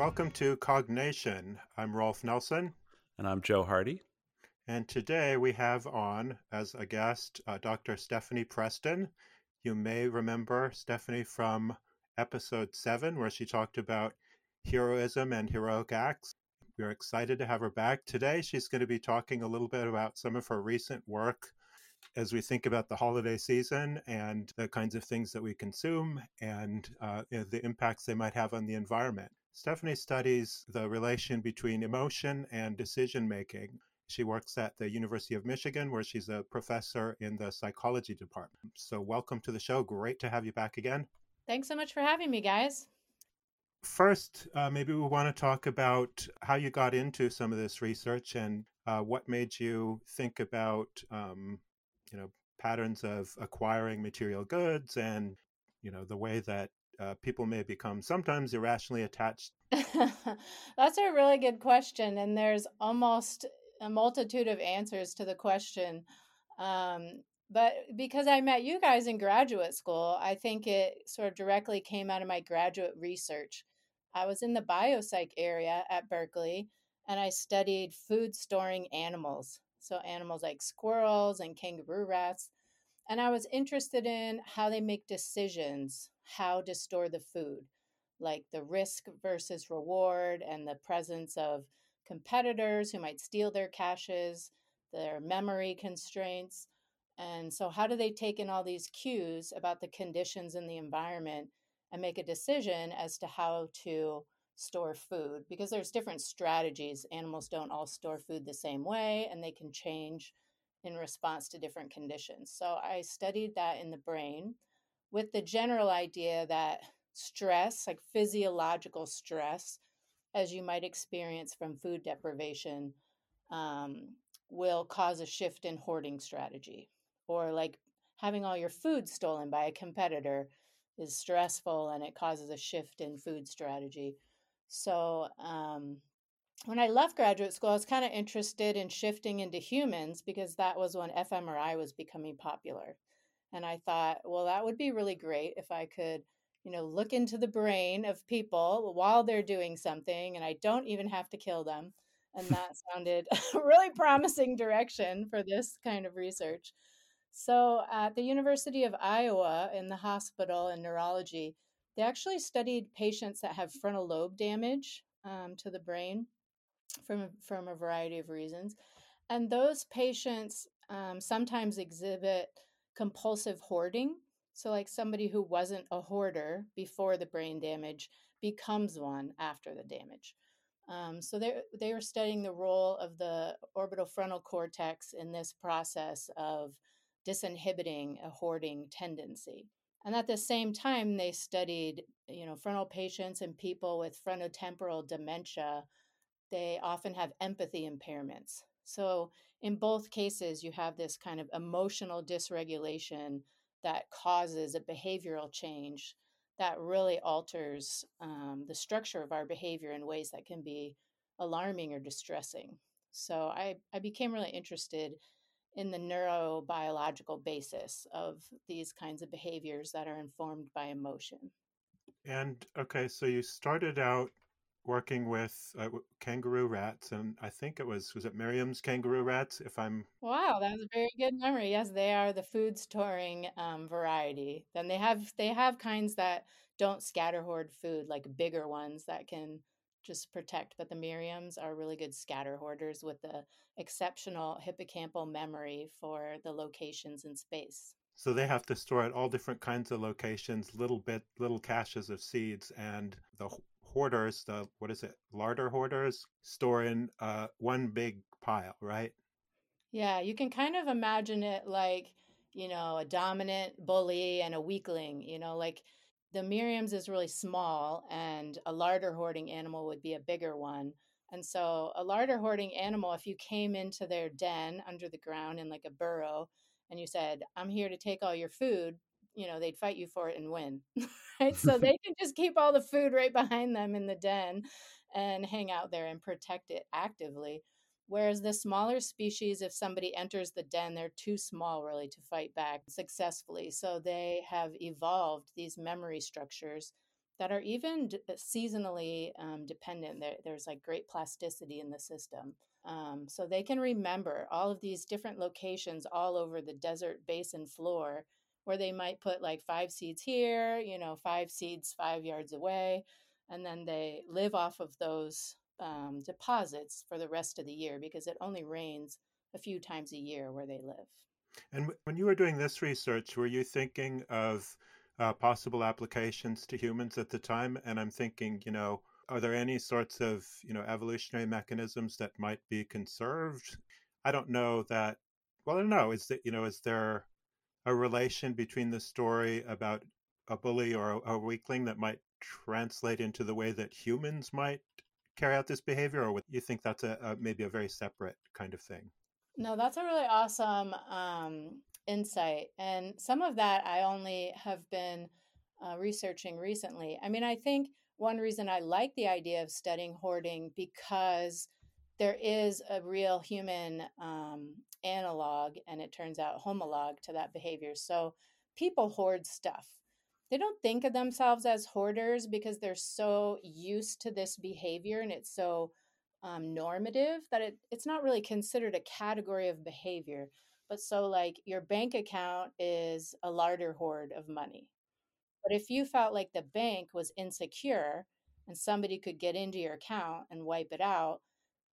Welcome to Cognition. I'm Rolf Nelson. And I'm Joe Hardy. And today we have on as a guest uh, Dr. Stephanie Preston. You may remember Stephanie from episode seven, where she talked about heroism and heroic acts. We're excited to have her back. Today, she's going to be talking a little bit about some of her recent work as we think about the holiday season and the kinds of things that we consume and uh, the impacts they might have on the environment. Stephanie studies the relation between emotion and decision making. She works at the University of Michigan, where she's a professor in the psychology department. So, welcome to the show. Great to have you back again. Thanks so much for having me, guys. First, uh, maybe we want to talk about how you got into some of this research and uh, what made you think about, um, you know, patterns of acquiring material goods and, you know, the way that uh, people may become sometimes irrationally attached? That's a really good question. And there's almost a multitude of answers to the question. Um, but because I met you guys in graduate school, I think it sort of directly came out of my graduate research. I was in the biopsych area at Berkeley and I studied food storing animals. So, animals like squirrels and kangaroo rats. And I was interested in how they make decisions how to store the food, like the risk versus reward and the presence of competitors who might steal their caches, their memory constraints. And so, how do they take in all these cues about the conditions in the environment and make a decision as to how to store food? Because there's different strategies. Animals don't all store food the same way, and they can change in response to different conditions. So, I studied that in the brain with the general idea that stress, like physiological stress, as you might experience from food deprivation, um, will cause a shift in hoarding strategy. Or like having all your food stolen by a competitor is stressful and it causes a shift in food strategy. So, um, when I left graduate school, I was kind of interested in shifting into humans because that was when fMRI was becoming popular. And I thought, well, that would be really great if I could, you know, look into the brain of people while they're doing something and I don't even have to kill them. And that sounded a really promising direction for this kind of research. So at the University of Iowa in the hospital in neurology, they actually studied patients that have frontal lobe damage um, to the brain from, from a variety of reasons. And those patients um, sometimes exhibit compulsive hoarding. So, like somebody who wasn't a hoarder before the brain damage becomes one after the damage. Um, so they they were studying the role of the orbital frontal cortex in this process of disinhibiting a hoarding tendency. And at the same time, they studied, you know, frontal patients and people with frontotemporal dementia. They often have empathy impairments. So, in both cases, you have this kind of emotional dysregulation that causes a behavioral change that really alters um, the structure of our behavior in ways that can be alarming or distressing. So, I, I became really interested in the neurobiological basis of these kinds of behaviors that are informed by emotion. And okay, so you started out working with uh, kangaroo rats, and I think it was was it Merriam's kangaroo rats. If I'm wow, that's a very good memory. Yes, they are the food storing um, variety. Then they have they have kinds that don't scatter hoard food, like bigger ones that can just protect. But the Merriams are really good scatter hoarders with the exceptional hippocampal memory for the locations in space. So they have to store at all different kinds of locations, little bit, little caches of seeds, and the hoarders, the what is it, larder hoarders, store in uh, one big pile, right? Yeah, you can kind of imagine it like, you know, a dominant bully and a weakling, you know, like the Merriam's is really small and a larder hoarding animal would be a bigger one. And so a larder hoarding animal, if you came into their den under the ground in like a burrow and you said, I'm here to take all your food, you know they'd fight you for it and win right so they can just keep all the food right behind them in the den and hang out there and protect it actively whereas the smaller species if somebody enters the den they're too small really to fight back successfully so they have evolved these memory structures that are even d- uh, seasonally um, dependent. There, there's like great plasticity in the system. Um, so they can remember all of these different locations all over the desert basin floor where they might put like five seeds here, you know, five seeds five yards away, and then they live off of those um, deposits for the rest of the year because it only rains a few times a year where they live. And when you were doing this research, were you thinking of uh, possible applications to humans at the time? And I'm thinking, you know, are there any sorts of you know evolutionary mechanisms that might be conserved? I don't know that. Well, I don't know. Is that you know is there a relation between the story about a bully or a, a weakling that might translate into the way that humans might carry out this behavior, or would you think that's a, a maybe a very separate kind of thing? No, that's a really awesome um, insight, and some of that I only have been uh, researching recently. I mean, I think one reason I like the idea of studying hoarding because there is a real human um, analog and it turns out homolog to that behavior. So people hoard stuff. They don't think of themselves as hoarders because they're so used to this behavior and it's so um, normative that it, it's not really considered a category of behavior. But so, like, your bank account is a larder hoard of money. But if you felt like the bank was insecure and somebody could get into your account and wipe it out,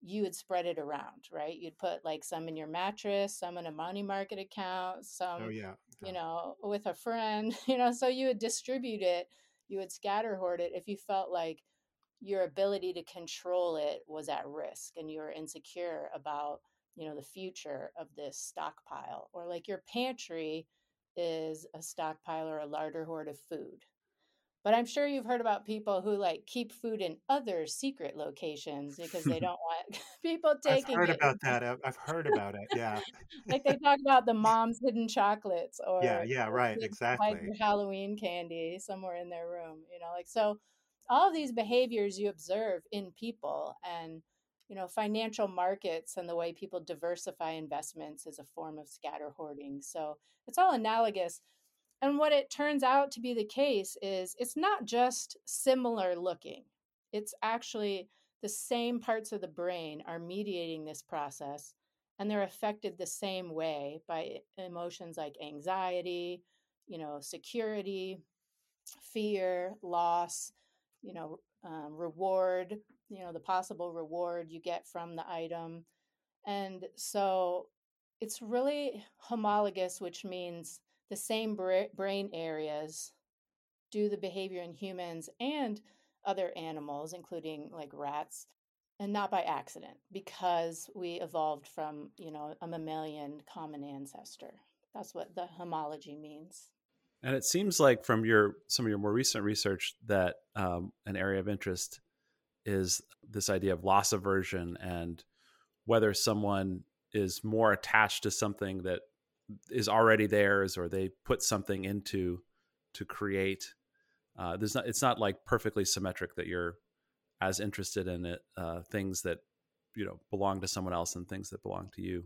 you would spread it around, right? You'd put like some in your mattress, some in a money market account, oh, some, oh, yeah. you know, with a friend, you know, so you would distribute it, you would scatter hoard it if you felt like your ability to control it was at risk and you were insecure about, you know, the future of this stockpile or like your pantry is a stockpile or a larder hoard of food. But I'm sure you've heard about people who like keep food in other secret locations because they don't want people taking. It I've heard it. about that. I've heard about it. Yeah. like they talk about the mom's hidden chocolates or yeah, yeah, right, exactly. Halloween candy somewhere in their room. You know, like so. All of these behaviors you observe in people and you know financial markets and the way people diversify investments is a form of scatter hoarding so it's all analogous and what it turns out to be the case is it's not just similar looking. It's actually the same parts of the brain are mediating this process and they're affected the same way by emotions like anxiety you know security fear loss you know um, reward you know the possible reward you get from the item. And so it's really homologous which means the same brain areas do the behavior in humans and other animals including like rats and not by accident because we evolved from you know a mammalian common ancestor. That's what the homology means. And it seems like from your some of your more recent research that um, an area of interest is this idea of loss aversion and whether someone is more attached to something that is already theirs or they put something into to create uh, there's not it's not like perfectly symmetric that you're as interested in it uh, things that you know belong to someone else and things that belong to you.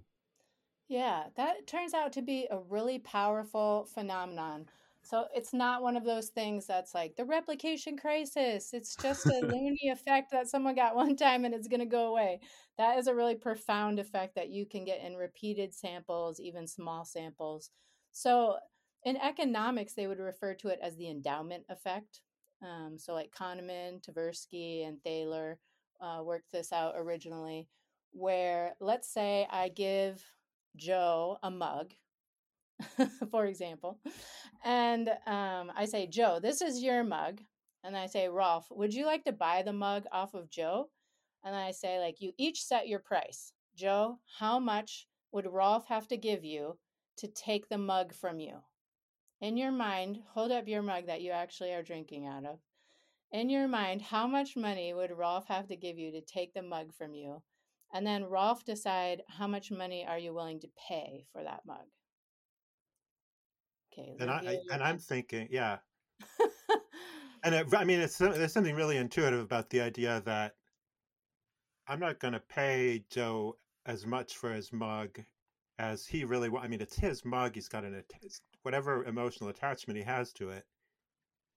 Yeah that turns out to be a really powerful phenomenon so it's not one of those things that's like the replication crisis. It's just a loony effect that someone got one time and it's going to go away. That is a really profound effect that you can get in repeated samples, even small samples. So in economics, they would refer to it as the endowment effect. Um, so like Kahneman, Tversky, and Thaler uh, worked this out originally, where let's say I give Joe a mug, for example. And um, I say, Joe, this is your mug. And I say, Rolf, would you like to buy the mug off of Joe? And I say, like, you each set your price. Joe, how much would Rolf have to give you to take the mug from you? In your mind, hold up your mug that you actually are drinking out of. In your mind, how much money would Rolf have to give you to take the mug from you? And then Rolf decide how much money are you willing to pay for that mug. Okay. And I, and I'm thinking, yeah. and it, I mean, it's there's something really intuitive about the idea that I'm not going to pay Joe as much for his mug as he really. I mean, it's his mug. He's got an whatever emotional attachment he has to it.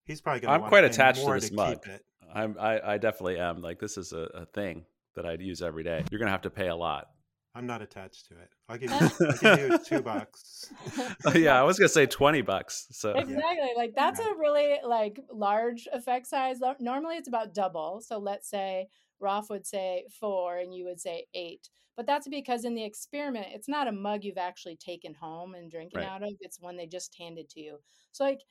He's probably going to. I'm quite attached to this to mug. I'm, I, I definitely am. Like this is a, a thing that I'd use every day. You're going to have to pay a lot. I'm not attached to it. I'll give you, I'll give you two bucks. oh, yeah, I was gonna say twenty bucks. So exactly, like that's yeah. a really like large effect size. Normally, it's about double. So let's say Rolf would say four, and you would say eight. But that's because in the experiment, it's not a mug you've actually taken home and drinking right. out of. It's one they just handed to you. So like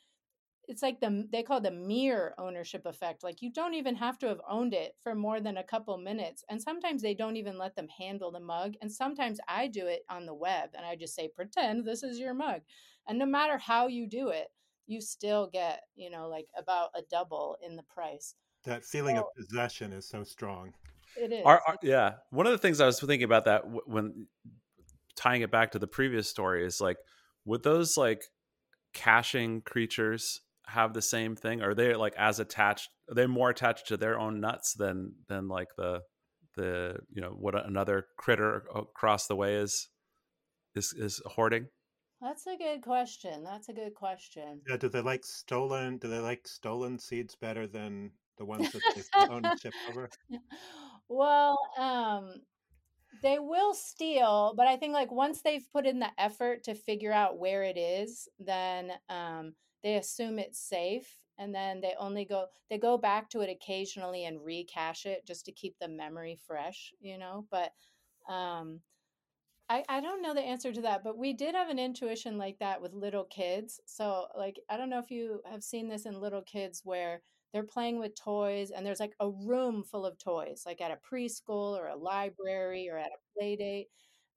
it's like the they call it the mere ownership effect like you don't even have to have owned it for more than a couple minutes and sometimes they don't even let them handle the mug and sometimes i do it on the web and i just say pretend this is your mug and no matter how you do it you still get you know like about a double in the price. That feeling so, of possession is so strong. It is. our, our, yeah one of the things i was thinking about that when tying it back to the previous story is like would those like caching creatures have the same thing? Are they like as attached? Are they more attached to their own nuts than than like the the you know what another critter across the way is is is hoarding? That's a good question. That's a good question. Yeah, do they like stolen? Do they like stolen seeds better than the ones that they own and ship over? Well, um, they will steal, but I think like once they've put in the effort to figure out where it is, then um, they assume it's safe and then they only go they go back to it occasionally and recache it just to keep the memory fresh you know but um I, I don't know the answer to that, but we did have an intuition like that with little kids. So, like, I don't know if you have seen this in little kids where they're playing with toys and there's like a room full of toys, like at a preschool or a library or at a play date.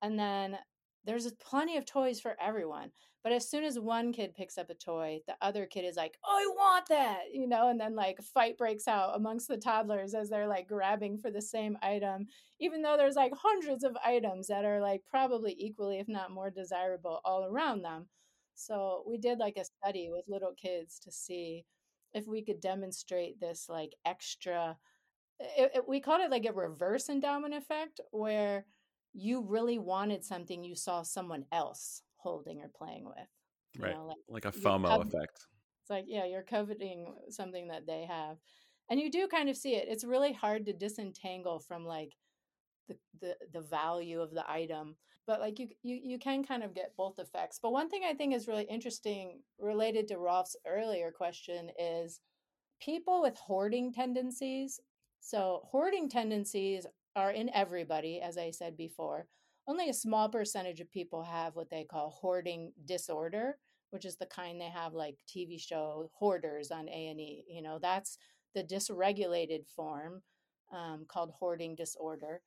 And then there's plenty of toys for everyone. But as soon as one kid picks up a toy, the other kid is like, oh, I want that, you know, and then like fight breaks out amongst the toddlers as they're like grabbing for the same item, even though there's like hundreds of items that are like probably equally, if not more desirable all around them. So we did like a study with little kids to see if we could demonstrate this like extra, it, it, we called it like a reverse endowment effect where you really wanted something you saw someone else holding or playing with. right. Know, like, like, a FOMO effect. It's like, yeah, you're coveting something that they have. And you do kind of see it. It's really hard to disentangle from like the, the, the value of the item. But like you, you you can kind of get both effects. But one thing I think is really interesting related to Rolf's earlier question is people with hoarding tendencies. So hoarding tendencies are in everybody, as I said before. Only a small percentage of people have what they call hoarding disorder, which is the kind they have like TV show Hoarders on A and E. You know, that's the dysregulated form um, called hoarding disorder.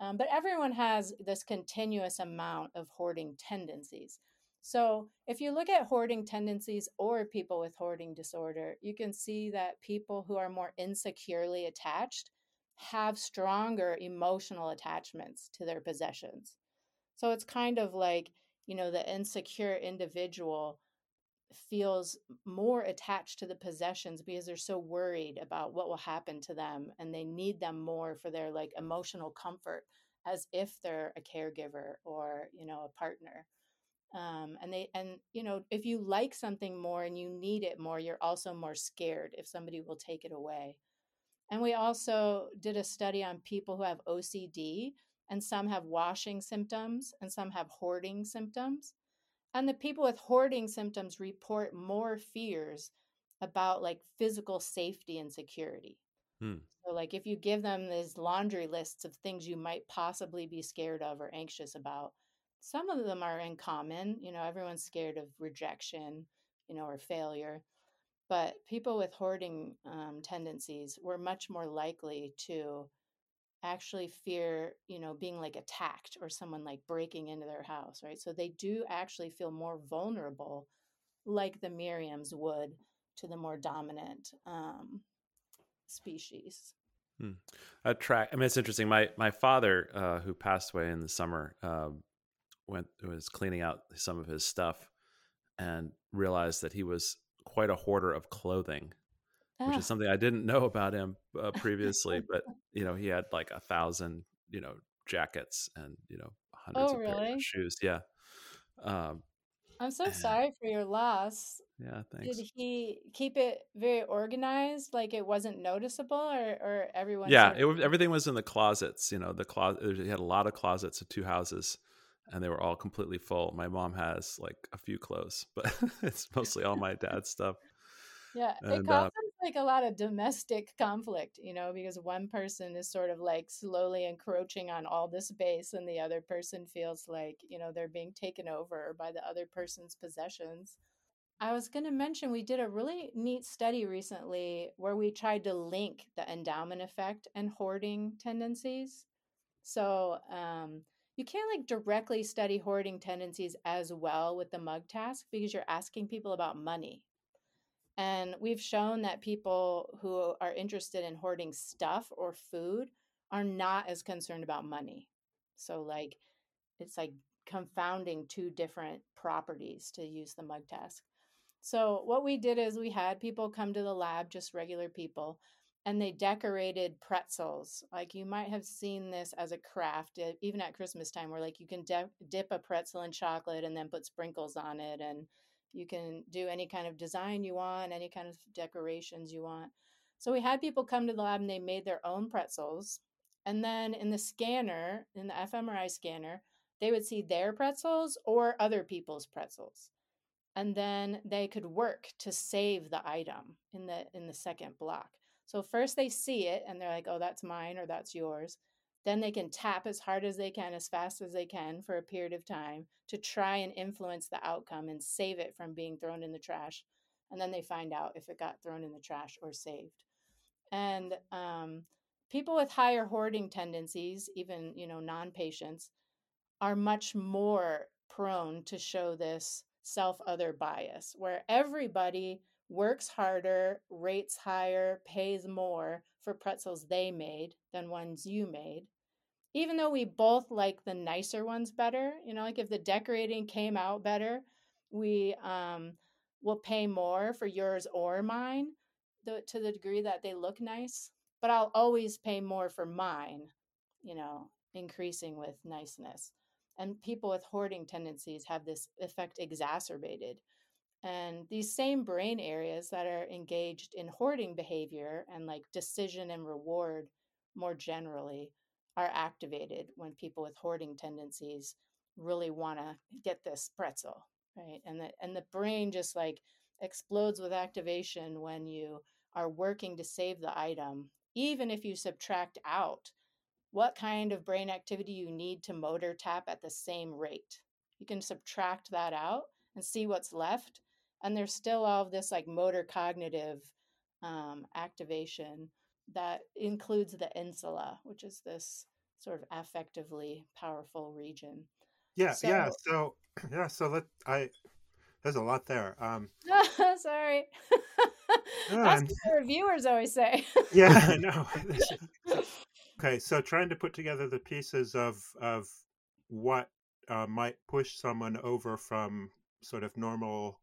Um, but everyone has this continuous amount of hoarding tendencies. So, if you look at hoarding tendencies or people with hoarding disorder, you can see that people who are more insecurely attached have stronger emotional attachments to their possessions. So it's kind of like, you know, the insecure individual feels more attached to the possessions because they're so worried about what will happen to them and they need them more for their like emotional comfort as if they're a caregiver or, you know, a partner. Um, and they and you know if you like something more and you need it more you're also more scared if somebody will take it away and we also did a study on people who have OCD, and some have washing symptoms, and some have hoarding symptoms. And the people with hoarding symptoms report more fears about like physical safety and security. Hmm. So, like, if you give them these laundry lists of things you might possibly be scared of or anxious about, some of them are in common. You know, everyone's scared of rejection, you know, or failure. But people with hoarding um, tendencies were much more likely to actually fear, you know, being like attacked or someone like breaking into their house, right? So they do actually feel more vulnerable, like the Merriams would, to the more dominant um, species. Hmm. A track. I mean, it's interesting. My my father, uh, who passed away in the summer, uh, went was cleaning out some of his stuff and realized that he was quite a hoarder of clothing, which is ah. something I didn't know about him uh, previously. but you know, he had like a thousand, you know, jackets and you know hundreds oh, of really? pairs of shoes. Yeah. Um, I'm so sorry for your loss. Yeah, thanks. Did he keep it very organized, like it wasn't noticeable, or or everyone? Yeah, it everything was in the closets. You know, the closet. He had a lot of closets of two houses, and they were all completely full. My mom has like a few clothes, but it's mostly all my dad's stuff. Yeah, it And uh, causes like a lot of domestic conflict, you know, because one person is sort of like slowly encroaching on all the space, and the other person feels like, you know, they're being taken over by the other person's possessions. I was going to mention we did a really neat study recently where we tried to link the endowment effect and hoarding tendencies. So, um, you can't like directly study hoarding tendencies as well with the mug task because you're asking people about money and we've shown that people who are interested in hoarding stuff or food are not as concerned about money. So, mm. like, it's like confounding two different properties to use the mug task. So, what we did is we had people come to the lab, just regular people, and they decorated pretzels. Like, you might have seen this as a craft, even at Christmas time, where like you can de- dip a pretzel in chocolate and then put sprinkles on it and you can do any kind of design you want, any kind of decorations you want. So we had people come to the lab and they made their own pretzels. And then in the scanner, in the fMRI scanner, they would see their pretzels or other people's pretzels. And then they could work to save the item in the in the second block. So first they see it and they're like, "Oh, that's mine or that's yours." Then they can tap as hard as they can, as fast as they can for a period of time to try and influence the outcome and save it from being thrown in the trash. And then they find out if it got thrown in the trash or saved. And um, people with higher hoarding tendencies, even you know non-patients, are much more prone to show this self-other bias, where everybody works harder, rates higher, pays more for pretzels they made than ones you made even though we both like the nicer ones better, you know, like if the decorating came out better, we um, will pay more for yours or mine the, to the degree that they look nice. But I'll always pay more for mine, you know, increasing with niceness. And people with hoarding tendencies have this effect exacerbated. And these same brain areas that are engaged in hoarding behavior and like decision and reward more generally are activated when people with hoarding tendencies really want to get this pretzel right? And the and the brain just like explodes with activation when you are working to save the item even if you subtract out what kind of brain activity you need to motor tap at the same rate. You can subtract that out and see what's left and there's still all of this like motor cognitive um, activation that includes the insula, which is this sort of affectively powerful region. Yeah, yeah. So yeah, so let I there's a lot there. Um sorry. That's what the reviewers always say. yeah, I know. okay, so trying to put together the pieces of of what uh, might push someone over from sort of normal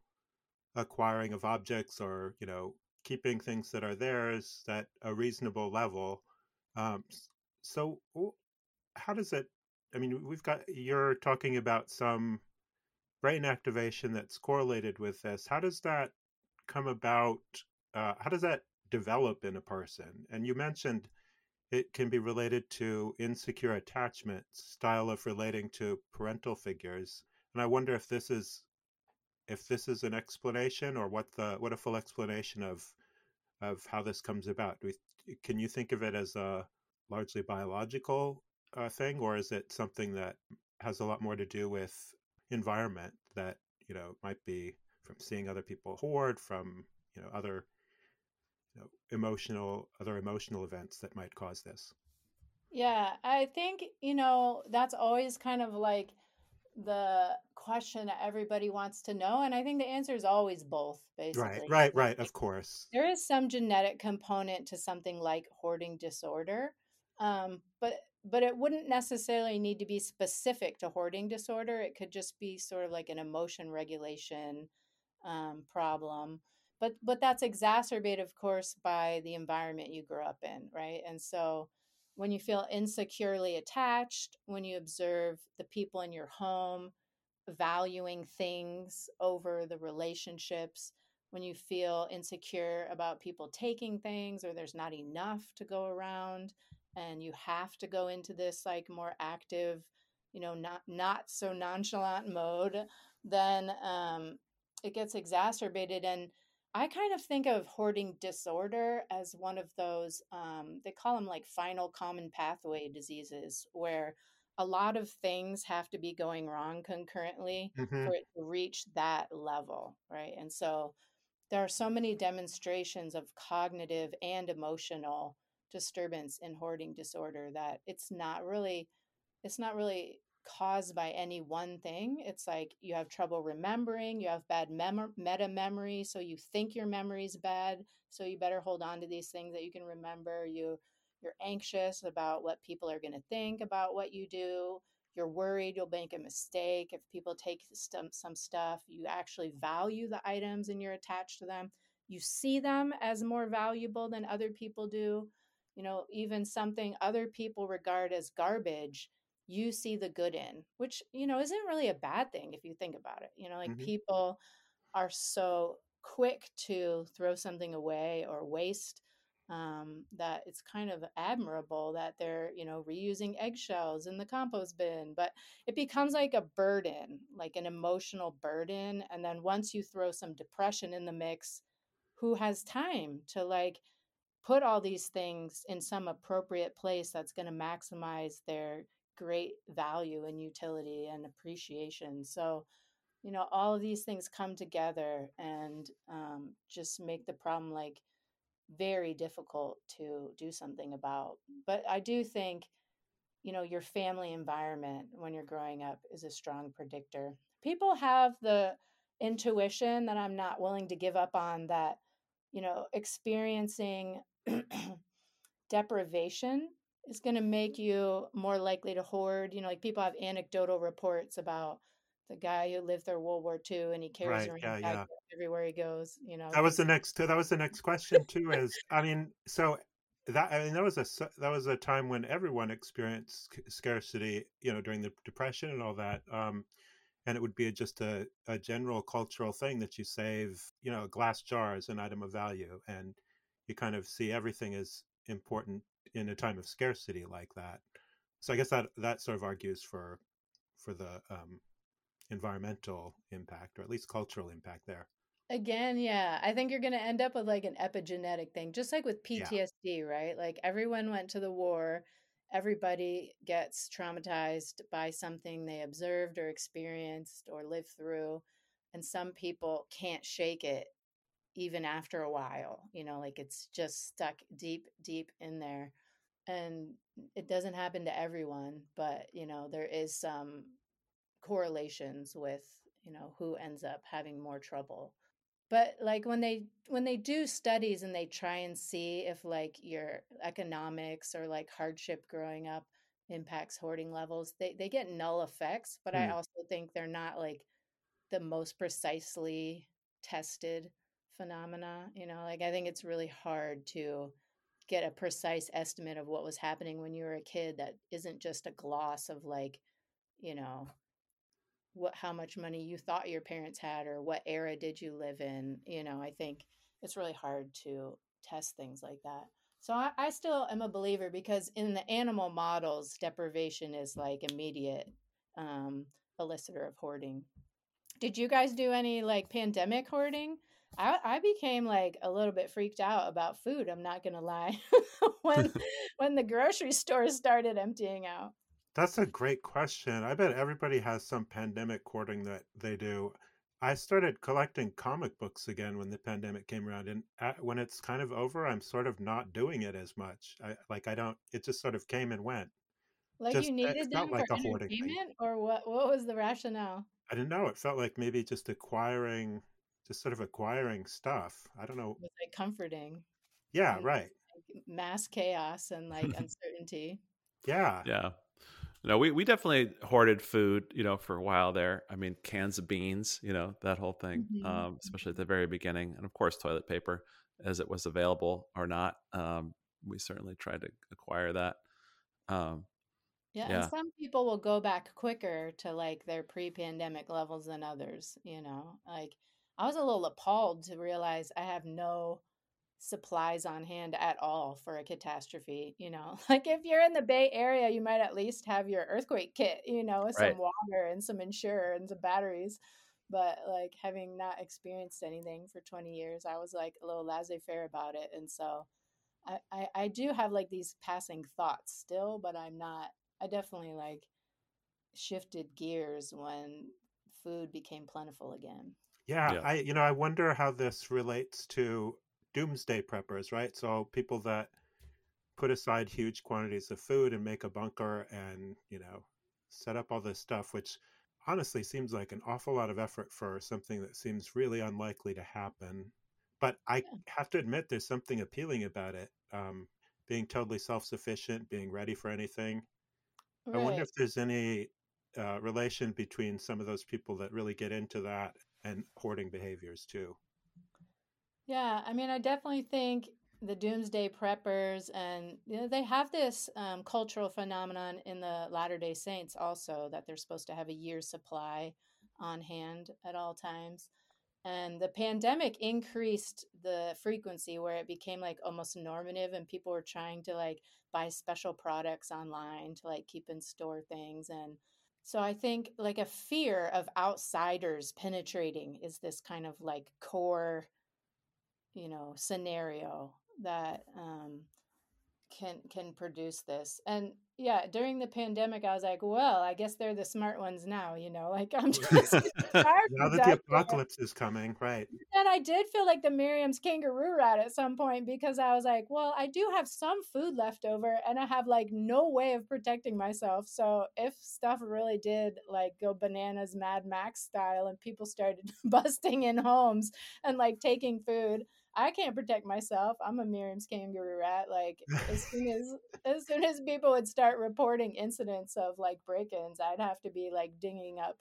acquiring of objects or you know keeping things that are theirs at a reasonable level. Um, so how does it? I mean, we've got you're talking about some brain activation that's correlated with this. How does that come about? Uh, how does that develop in a person? And you mentioned it can be related to insecure attachment, style of relating to parental figures. And I wonder if this is if this is an explanation or what the what a full explanation of of how this comes about. We, can you think of it as a largely biological uh, thing, or is it something that has a lot more to do with environment that you know might be from seeing other people hoard, from you know other you know, emotional other emotional events that might cause this. Yeah, I think, you know, that's always kind of like the question that everybody wants to know. And I think the answer is always both, basically. Right, right, right. Of course. There is some genetic component to something like hoarding disorder, um, but but it wouldn't necessarily need to be specific to hoarding disorder. It could just be sort of like an emotion regulation um, problem. But but that's exacerbated, of course, by the environment you grew up in, right? And so when you feel insecurely attached, when you observe the people in your home valuing things over the relationships, when you feel insecure about people taking things or there's not enough to go around and you have to go into this like more active you know not not so nonchalant mode then um, it gets exacerbated and i kind of think of hoarding disorder as one of those um, they call them like final common pathway diseases where a lot of things have to be going wrong concurrently hmm for it to reach that level right? And so there are so many demonstrations of cognitive and emotional disturbance in hoarding disorder that it's not really it's not really caused by any one thing it's like you have trouble remembering you have bad mem- meta memory so you think your memory is bad so you better hold on to these things that you can remember you you're anxious about what people are going to think about what you do you're worried you'll make a mistake if people take some, some stuff you actually value the items and you're attached to them you see them as more valuable than other people do you know even something other people regard as garbage you see the good in which you know isn't really a bad thing if you think about it you know like hmm people are so quick to throw something away or waste um, that it's kind of admirable that they're you know reusing eggshells in the compost bin but it becomes like a burden like an emotional burden and then once you throw some depression in the mix who has time to like put all these things in some appropriate place that's going to maximize their great value and utility and appreciation so you know all of these things come together and um, just make the problem like very difficult to do something about. But I do think, you know, your family environment when you're growing up is a strong predictor. People have the intuition that I'm not willing to give up on that, you know, experiencing deprivation is going to make you more likely to hoard. You know, like people have anecdotal reports about the guy who lived through World War II and he carries Right. around Yeah. Yeah. everywhere he goes, you know, That was the next. That was the next question too. Is I mean, so that I mean, that was a that was a time when everyone experienced scarcity. You know, during the depression and all that. Um, and it would be just a, a general cultural thing that you save. You know, a glass jar is an item of value, and you kind of see everything as important in a time of scarcity like that. So I guess that that sort of argues for for the um, environmental impact, or at least cultural impact there. Again, yeah. I think you're going to end up with like an epigenetic thing, just like with Yeah. PTSD, right? Like everyone went to the war, everybody gets traumatized by something they observed or experienced or lived through. And some people can't shake it even after a while, you know, like it's just stuck deep, deep in there. And it doesn't happen to everyone, but, you know, there is some correlations with, you know, who ends up having more trouble but like when they when they do studies and they try and see if like your economics or like hardship growing up impacts hoarding levels they they get null effects but i Hmm. also think they're not like the most precisely tested phenomena you know like i think it's really hard to get a precise estimate of what was happening when you were a kid that isn't just a gloss of like you know what how much money you thought your parents had or what era did you live in you know i think it's really hard to test things like that. So i, I still am a believer because in the animal models deprivation is like immediate um elicitor of hoarding. Did you guys do any like pandemic hoarding I, I became like a little bit freaked out about food i'm not gonna lie when when the grocery stores started emptying out That's a great question. I bet everybody has some pandemic hoarding that they do. I started collecting comic books again when the pandemic came around, and at, when it's kind of over, I'm sort of not doing it as much. I, like I don't. It just sort of came and went. Like Just uh, you it needed them like for a hoarding thing. entertainment, or what? What was the rationale? I didn't know. It felt like maybe just acquiring, just sort of acquiring stuff. I don't know. It was like comforting Yeah, in right. like, mass chaos and like uncertainty. Yeah. Yeah. No, we, we definitely hoarded food, you know, for a while there. I mean, cans of beans, you know, that whole thing, Mhm. um, especially at the very beginning. And of course, toilet paper as it was available or not. Um, we certainly tried to acquire that. Um, Yeah, and Yeah. some people will go back quicker to like their pre-pandemic levels than others, you know. Like I was a little appalled to realize I have no supplies on hand at all for a catastrophe, you know. Like if you're in the Bay Area, you might at least have your earthquake kit, you know, with Right. some water and some insurance and some batteries. But like having not experienced anything for 20 years, I was like a little laissez-faire about it. And so I, I, I do have like these passing thoughts still, but I'm not I definitely like shifted gears when food became plentiful again. Yeah, Yeah. I you know, I wonder how this relates to doomsday preppers, right? So people that put aside huge quantities of food and make a bunker and, you know, set up all this stuff, which honestly seems like an awful lot of effort for something that seems really unlikely to happen. But I Yeah. have to admit, there's something appealing about it. Um, being totally self sufficient, being ready for anything. I wonder if there's any uh, relation between some of those people that really get into that and hoarding behaviors too. Yeah, I mean, I definitely think the doomsday preppers and you know, they have this um, cultural phenomenon in the Latter-day Saints also that they're supposed to have a year's supply on hand at all times. And the pandemic increased the frequency where it became like almost normative and people were trying to like buy special products online to like keep and store things and so I think like a fear of outsiders penetrating is this kind of like core you know scenario that um, can can produce this. And yeah during the pandemic i was like well i guess they're the smart ones now you know like i'm just Now that the apocalypse is coming, right? and i did feel like the Merriam's kangaroo rat at some point because i was like well i do have some food left over and i have like no way of protecting myself. So if stuff really did like go bananas mad max style and people started busting in homes and like taking food I can't protect myself. I'm a Merriam's kangaroo rat. Like as soon as as soon as people would start reporting incidents of like break-ins, I'd have to be like dinging up,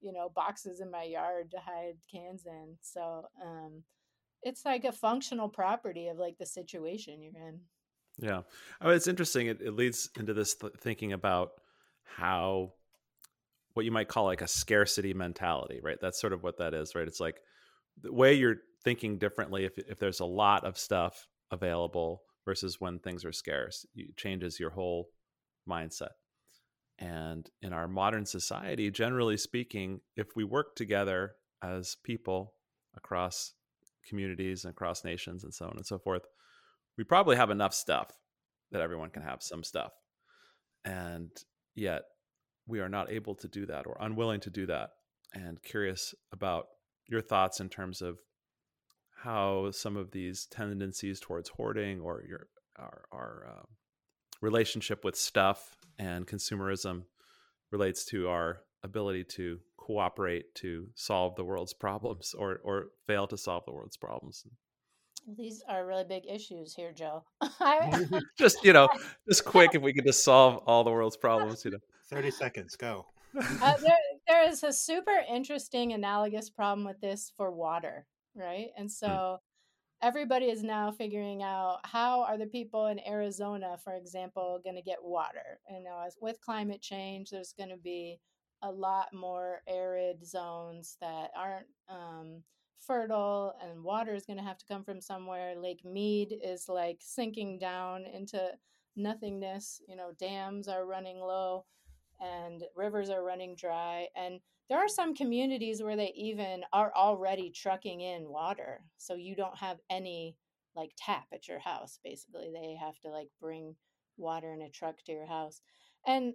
you know, boxes in my yard to hide cans in. So um it's like a functional property of like the situation you're in. Yeah. I mean, it's interesting. It, it leads into this th- thinking about how what you might call like a scarcity mentality, right? That's sort of what that is, right? It's like the way you're thinking differently if, if there's a lot of stuff available versus when things are scarce, it changes your whole mindset. And in our modern society, generally speaking, if we work together as people across communities and across nations and so on and so forth, we probably have enough stuff that everyone can have some stuff. And yet we are not able to do that or unwilling to do that. And curious about your thoughts in terms of how some of these tendencies towards hoarding or your our, our uh, relationship with stuff and consumerism relates to our ability to cooperate to solve the world's problems or or fail to solve the world's problems These are really big issues here, Joe. I, just you know just quick if we could just solve all the world's problems you know 30 seconds, go. uh, there, there is a super interesting analogous problem with this for water, right? And so everybody is now figuring out how are the people in Arizona, for example, going to get water. And now, as with climate change, there's going to be a lot more arid zones that aren't um, fertile, and water is going to have to come from somewhere. Lake Mead is like sinking down into nothingness. You know, dams are running low and rivers are running dry and there are some communities where they even are already trucking in water so you don't have any like tap at your house basically. They have to like bring water in a truck to your house. And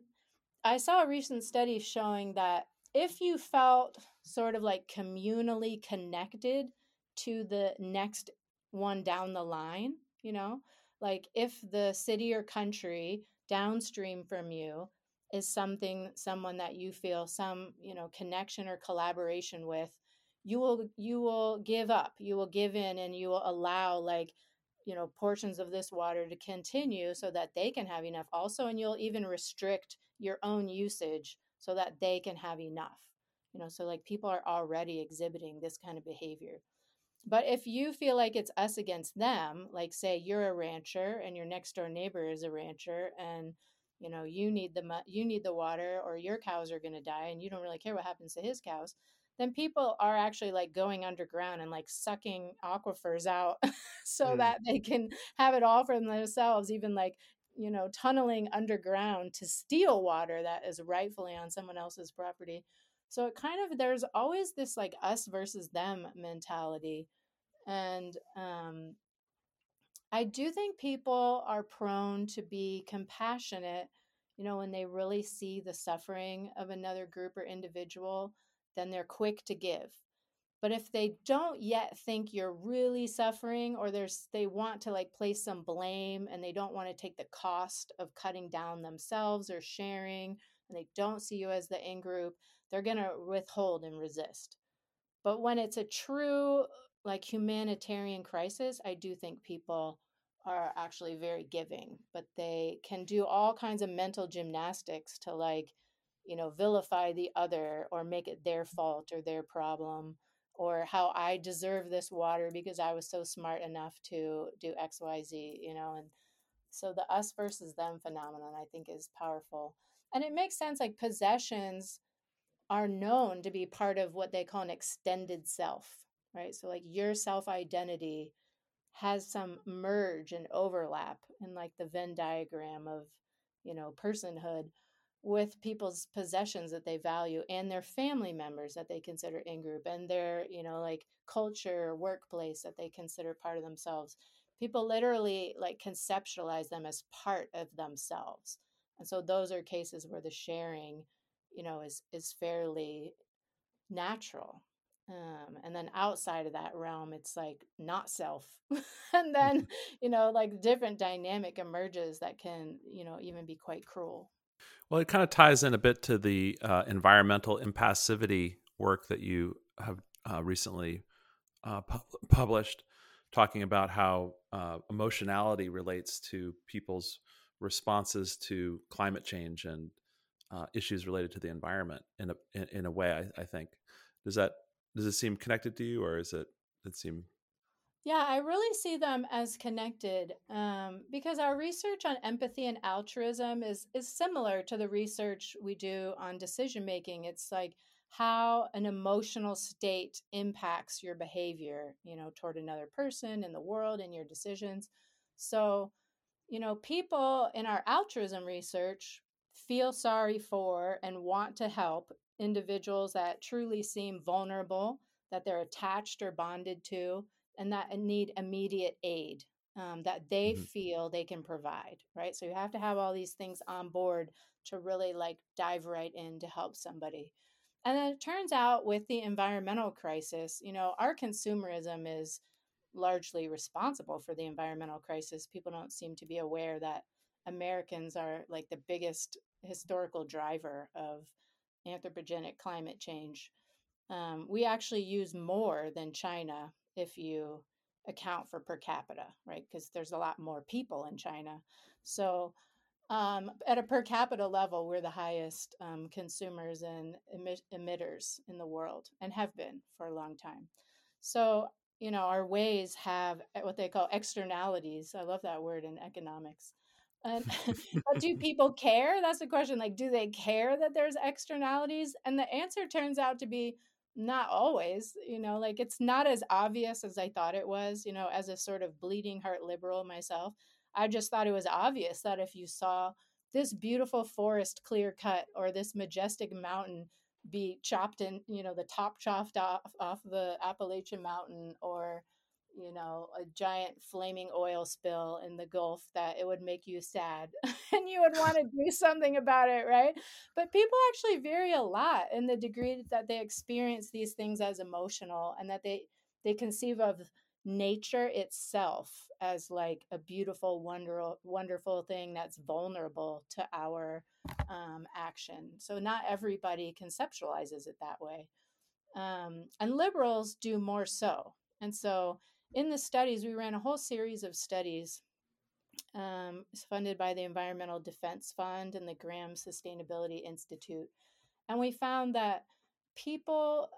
i saw a recent study showing that if you felt sort of like communally connected to the next one down the line you know like if the city or country downstream from you is something someone that you feel some you know connection or collaboration with you will you will give up you will give in and you will allow like you know portions of this water to continue so that they can have enough also and you'll even restrict your own usage so that they can have enough you know so like people are already exhibiting this kind of behavior. But if you feel like it's us against them like say you're a rancher and your next door neighbor is a rancher and you know you need the you need the water or your cows are going to die and you don't really care what happens to his cows then people are actually like going underground and like sucking aquifers out so mm. that they can have it all for themselves even like you know tunneling underground to steal water that is rightfully on someone else's property so it kind of there's always this like us versus them mentality and um I do think people are prone to be compassionate, you know, when they really see the suffering of another group or individual, then they're quick to give. But if they don't yet think you're really suffering or there's they want to like place some blame and they don't want to take the cost of cutting down themselves or sharing and they don't see you as the in group, they're going to withhold and resist. But when it's a true like humanitarian crisis, I do think people are actually very giving, but they can do all kinds of mental gymnastics to like, you know, vilify the other or make it their mm-hmm. fault or their problem or how I deserve this water because I was so smart enough to do XYZ, you know, and so the us versus them phenomenon I think is powerful. And it makes sense like possessions are known to be part of what they call an extended self, right? So like your self identity has some merge and overlap in like the Venn diagram of, you know, personhood with people's possessions that they value and their family members that they consider in group and their, you know, like culture, workplace that they consider part of themselves. People literally like conceptualize them as part of themselves. And so those are cases where the sharing, you know, is is fairly natural um, and then outside of that realm it's like not self. And then mm-hmm. you know like different dynamic emerges that can you know even be quite cruel. Well it kind of ties in a bit to the uh, environmental impassivity work that you have uh, recently uh, pu- published talking about how uh, emotionality relates to people's responses to climate change and uh, issues related to the environment in a in, in a way I, I think. Does that does it seem connected to you or is it it seem yeah i really see them as connected um, because our research on empathy and altruism is is similar to the research we do on decision making. It's like how an emotional state impacts your behavior you know toward another person in the world and your decisions. So you know people in our altruism research feel sorry for and want to help individuals that truly seem vulnerable, that they're attached or bonded to, and that need immediate aid um, that they mm-hmm. feel they can provide, right? So you have to have all these things on board to really like dive right in to help somebody. And then it turns out with the environmental crisis, you know, our consumerism is largely responsible for the environmental crisis. People don't seem to be aware that Americans are like the biggest historical driver of anthropogenic climate change. Um, we actually use more than China if you account for per capita, right? Because there's a lot more people in China. So, um, at a per capita level, we're the highest um, consumers and emitters in the world and have been for a long time. So, you know, our ways have what they call externalities. I love that word in economics. And, but do people care? That's the question. Like, do they care that there's externalities? And the answer turns out to be not always. You know, like it's not as obvious as I thought it was. You know, as a sort of bleeding heart liberal myself, I just thought it was obvious that if you saw this beautiful forest clear cut or this majestic mountain be chopped in, you know, the top chopped off off the Appalachian Mountain or you know, a giant flaming oil spill in the Gulf that it would make you sad and you would want to do something about it, right? But people actually vary a lot in the degree that they experience these things as emotional and that they they conceive of nature itself as like a beautiful wonderful wonderful thing that's vulnerable to our um, action. So not everybody conceptualizes it that way. Um, and liberals do more so. And so in the studies, we ran a whole series of studies um, funded by the Environmental Defense Fund and the Graham Sustainability Institute. And we found that people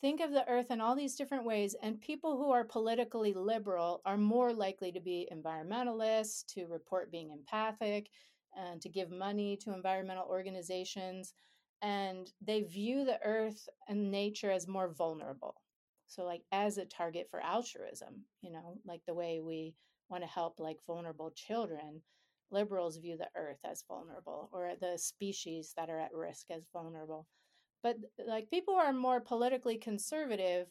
think of the earth in all these different ways, and people who are politically liberal are more likely to be environmentalists, to report being empathic, and to give money to environmental organizations. And they view the earth and nature as more vulnerable. So, like, as a target for altruism, you know, like the way we want to help like vulnerable children, liberals view the earth as vulnerable or the species that are at risk as vulnerable. But like people who are more politically conservative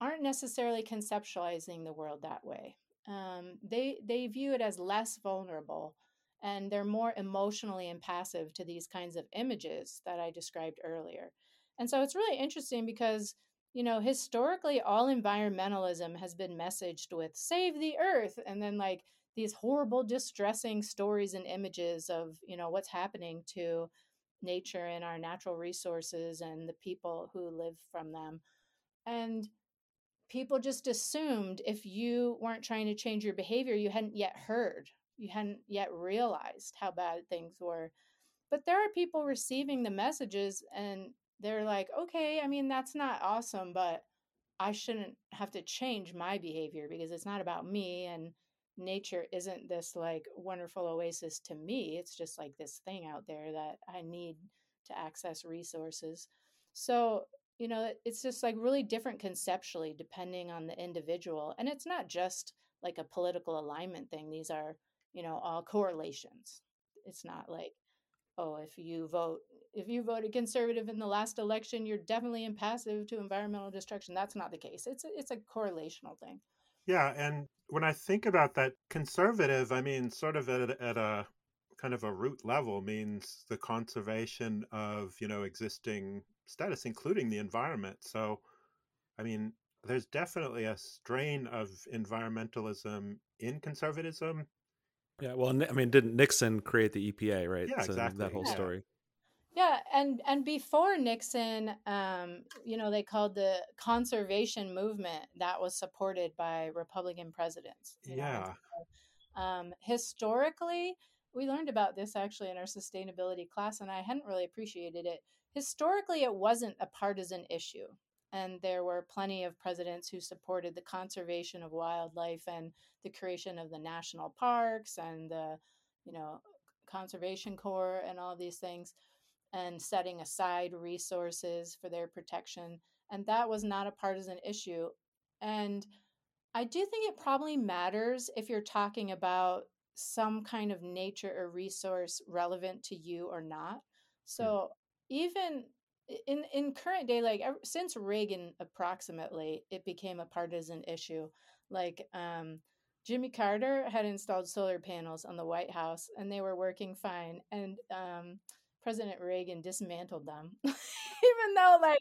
aren't necessarily conceptualizing the world that way. Um, they they view it as less vulnerable, and they're more emotionally impassive to these kinds of images that I described earlier. And so it's really interesting because you know historically all environmentalism has been messaged with save the earth and then like these horrible distressing stories and images of you know what's happening to nature and our natural resources and the people who live from them and people just assumed if you weren't trying to change your behavior, you hadn't yet heard, you hadn't yet realized how bad things were. But there are people receiving the messages and they're like, okay, I mean, that's not awesome, but I shouldn't have to change my behavior because it's not about me. And nature isn't this like wonderful oasis to me. It's just like this thing out there that I need to access resources. So you know it's just like really different conceptually depending on the individual and it's not just like a political alignment thing these are you know all correlations it's not like oh if you vote if you voted conservative in the last election you're definitely impassive to environmental destruction that's not the case it's a, it's a correlational thing yeah and when i think about that conservative i mean sort of at, at a kind of a root level means the conservation of you know existing status, including the environment. So, I mean, there's definitely a strain of environmentalism in conservatism. Yeah, well, I mean, didn't Nixon create the EPA, right? Yeah, so exactly. That whole yeah. story. Yeah, and and before Nixon, um, you know, they called the conservation movement that was supported by Republican presidents. yeah. So, um, historically, we learned about this actually in our sustainability class, and I hadn't really appreciated it historically it wasn't a partisan issue and there were plenty of presidents who supported the conservation of wildlife and the creation of the national parks and the you know conservation corps and all these things and setting aside resources for their protection and that was not a partisan issue and i do think it probably matters if you're talking about some kind of nature or resource relevant to you or not. So even in in current day like since reagan approximately it became a partisan issue like um jimmy carter had installed solar panels on the white house and they were working fine and um president reagan dismantled them even though like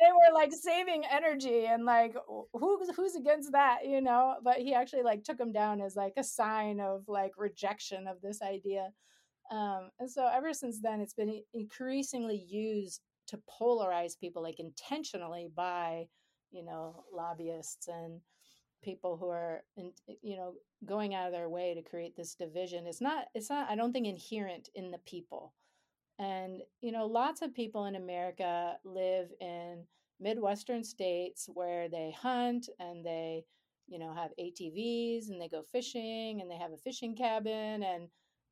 they were like saving energy and like who's who's against that you know but he actually like took them down as like a sign of like rejection of this idea um, and so ever since then, it's been increasingly used to polarize people, like intentionally by, you know, lobbyists and people who are, in, you know, going out of their way to create this division. It's not, it's not, I don't think inherent in the people. And, you know, lots of people in America live in Midwestern states where they hunt and they, you know, have ATVs and they go fishing and they have a fishing cabin and,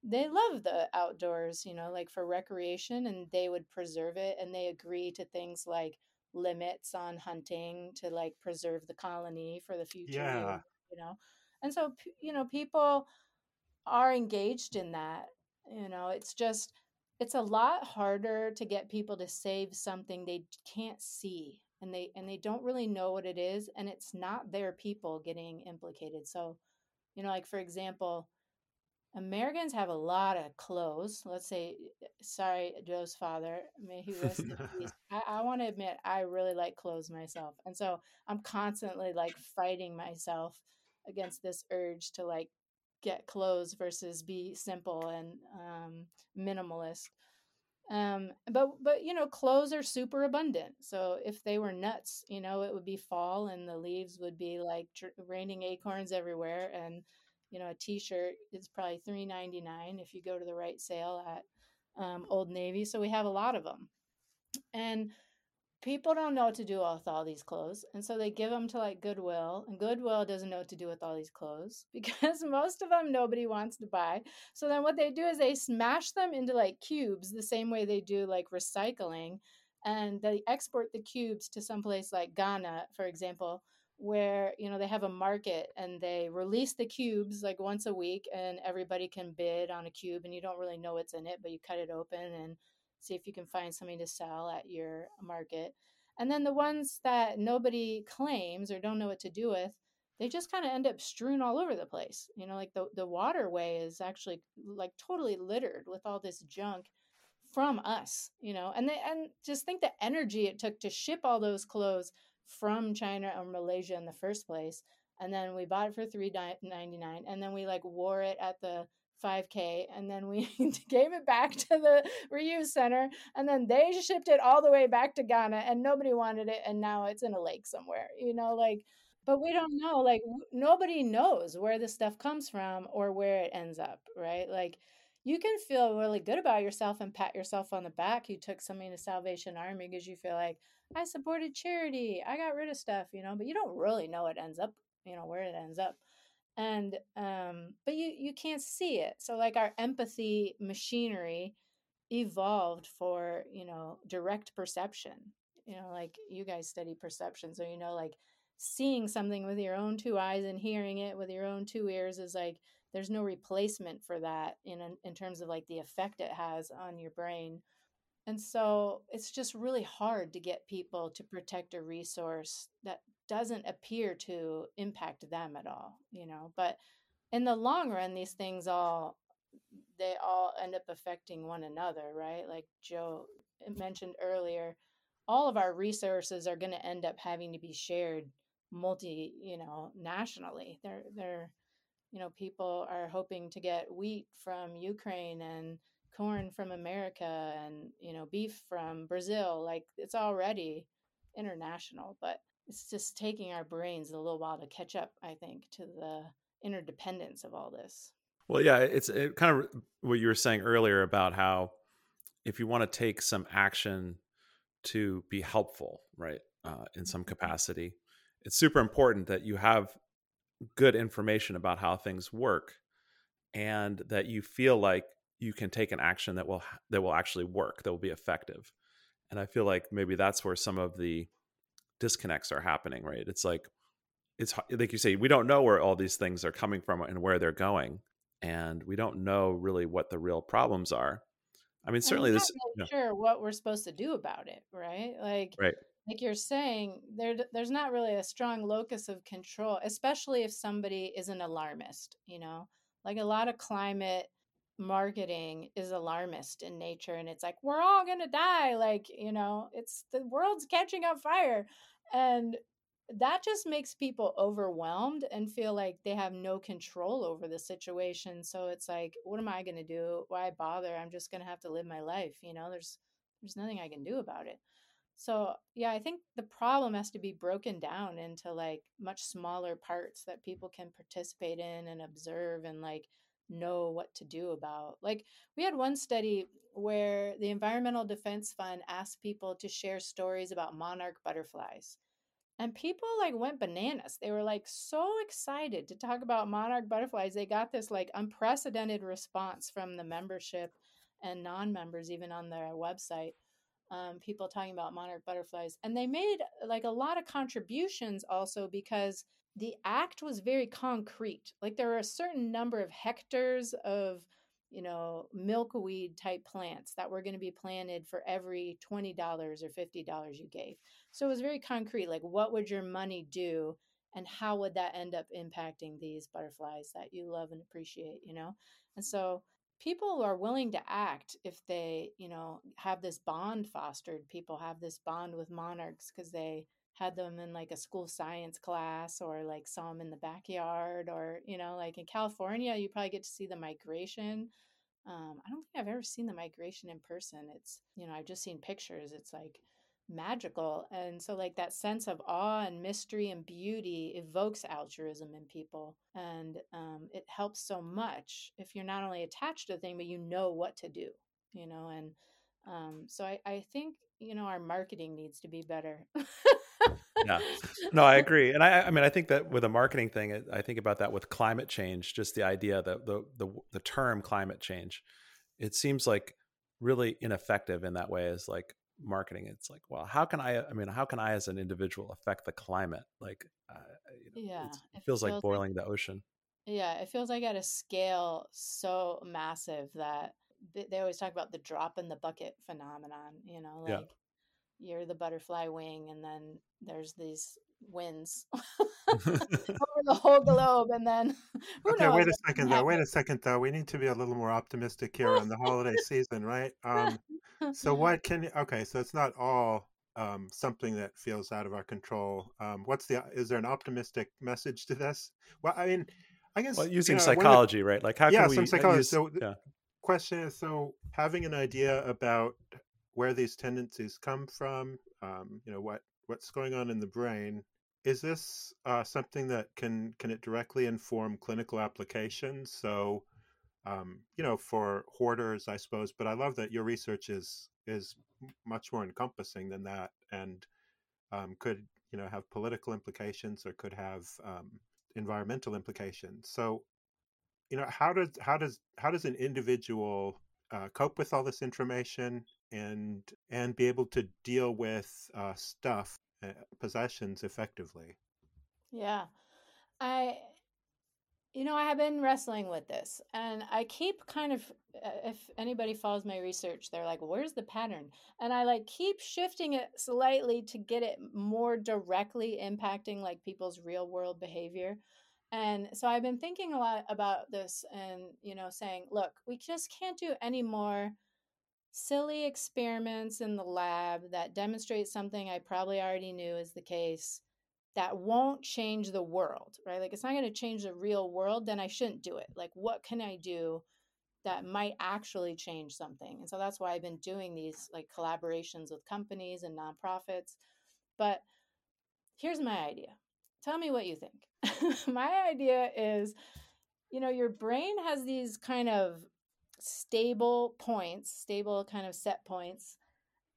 they love the outdoors, you know, like for recreation, and they would preserve it. And they agree to things like limits on hunting to like preserve the colony for the future, yeah. you know. And so, you know, people are engaged in that. You know, it's just, it's a lot harder to get people to save something they can't see and they and they don't really know what it is and it's not their people getting implicated so you know like for example Americans have a lot of clothes. Let's say, eh, sorry, Joe's father, may he rest in peace. I, I want to admit, I really like clothes myself. And so I'm constantly like fighting myself against this urge to like get clothes versus be simple and um, minimalist. Um, but, but, you know, clothes are super abundant. So if they were nuts, you know, it would be fall and the leaves would be like raining acorns everywhere. And, you know a t-shirt is probably three ninety nine if you go to the right sale at um, Old Navy. So we have a lot of them, and people don't know what to do with all these clothes and so they give them to like goodwill and goodwill doesn't know what to do with all these clothes because most of them nobody wants to buy. So then what they do is they smash them into like cubes the same way they do like recycling and they export the cubes to some place like ghana for example where you know they have a market and they release the cubes like once a week and everybody can bid on a cube and you don't really know what's in it but you cut it open and see if you can find something to sell at your market. And then the ones that nobody claims or don't know what to do with, they just kind of end up strewn all over the place. You know, like the, the waterway is actually like totally littered with all this junk from us, you know, and they, and just think the energy it took to ship all those clothes from China or Malaysia in the first place. And then we bought it for three ninety nine, and then we like wore it at the 5K and then we gave it back to the reuse center and then they shipped it all the way back to Ghana and nobody wanted it and now it's in a lake somewhere. You know, like but we don't know like nobody knows where this stuff comes from or where it ends up, right? Like you can feel really good about yourself and pat yourself on the back. You took something to Salvation Army because you feel like I supported charity. I got rid of stuff, you know, but you don't really know it ends up, you know, where it ends up and um but you you can't see it. So like our empathy machinery evolved for you know direct perception. You know like you guys study perception so you know like seeing something with your own two eyes and hearing it with your own two ears is like there's no replacement for that in in terms of like the effect it has on your brain. And so it's just really hard to get people to protect a resource that doesn't appear to impact them at all, you know. But in the long run, these things all they all end up affecting one another, right? Like Joe mentioned earlier, all of our resources are going to end up having to be shared multi, you know, nationally. They're they're you know, people are hoping to get wheat from Ukraine and corn from America and, you know, beef from Brazil. Like it's already international, but it's just taking our brains a little while to catch up, I think, to the interdependence of all this. Well, yeah, it's it kind of what you were saying earlier about how if you want to take some action to be helpful, right, uh, in some mm-hmm. capacity, it's super important that you have good information about how things work and that you feel like you can take an action that will that will actually work that will be effective and i feel like maybe that's where some of the disconnects are happening, right? It's like it's like you say, we don't know where all these things are coming from and where they're going, and we don't know really what the real problems are. I mean, certainly this. Really you know, sure, what we're supposed to do about it, right? Like, right. Like you're saying, there there's not really a strong locus of control, especially if somebody is an alarmist. You know, like a lot of climate marketing is alarmist in nature and it's like we're all going to die like you know it's the world's catching on fire and that just makes people overwhelmed and feel like they have no control over the situation so it's like what am i going to do? Why bother? I'm just going to have to live my life you know there's there's nothing i can do about it. So yeah i think the problem has to be broken down into like much smaller parts that people can participate in and observe and like know what to do about. Like we had one study where the Environmental Defense Fund asked people to share stories about monarch butterflies. And people like went bananas. They were like so excited to talk about monarch butterflies. They got this like unprecedented response from the membership and non-members even on their website. Um, people talking about monarch butterflies and they made like a lot of contributions also because the act was very concrete. Like there were a certain number of hectares of, you know, milkweed type plants that were going to be planted for every $20 or $50 you gave. So it was very concrete. Like, what would your money do? And how would that end up impacting these butterflies that you love and appreciate, you know? And so people are willing to act if they, you know, have this bond fostered. People have this bond with monarchs because they had them in like a school science class or like saw them in the backyard or you know like in california you probably get to see the migration. Um, i don't think i've ever seen the migration in person. It's you know i've just seen pictures. It's like magical. And so like that sense of awe and mystery and beauty evokes altruism in people. And um, it helps so much if you're not only attached to a thing but you know what to do you know and um, so I, I think you know, our marketing needs to be better. yeah. No i agree and i i mean i think that with a marketing thing i think about that with climate change just the idea that the the, the term climate change it seems like really ineffective in that way as like marketing. It's like well how can i i mean how can i as an individual affect the climate? Like uh, you know, yeah it feels, like boiling like, the ocean. Yeah it feels like at a scale so massive that they always talk about the drop in the bucket phenomenon you know like yeah. You're the butterfly wing and then there's these winds over the whole globe and then okay wait a second though wait a second though we need to be a little more optimistic here on the holiday season right? Um so what can okay so it's not all um, something that feels out of our control. Um, what's the is there an optimistic message to this? Well i mean i guess well, using you know, psychology right? Like how yeah, can we some psychology use, so yeah. the question is so having an idea about where these tendencies come from um, you know what what's going on in the brain is this uh, something that can can it directly inform clinical applications so um, you know for hoarders i suppose but i love that your research is is much more encompassing than that and um, could you know have political implications or could have um, environmental implications. So you know how does how does how does an individual uh, cope with all this information and and be able to deal with uh, stuff uh, possessions effectively yeah i you know, I have been wrestling with this, and I keep kind of, uh, if anybody follows my research, they're like, where's the pattern? And I like keep shifting it slightly to get it more directly impacting like people's real world behavior. And so I've been thinking a lot about this and, you know, saying, look, we just can't do any more silly experiments in the lab that demonstrate something I probably already knew is the case that won't change the world, right? Like it's not going to change the real world, then I shouldn't do it. Like what can I do that might actually change something? And so that's why I've been doing these like collaborations with companies and nonprofits. But here's my idea. Tell me what you think. my idea is you know, your brain has these kind of stable points, stable kind of set points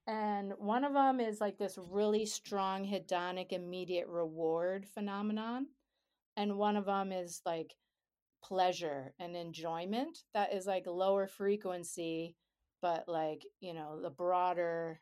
and one of them is like this really strong hedonic immediate reward phenomenon. And one of them is like pleasure and enjoyment that is like lower frequency, but like, you know, the broader,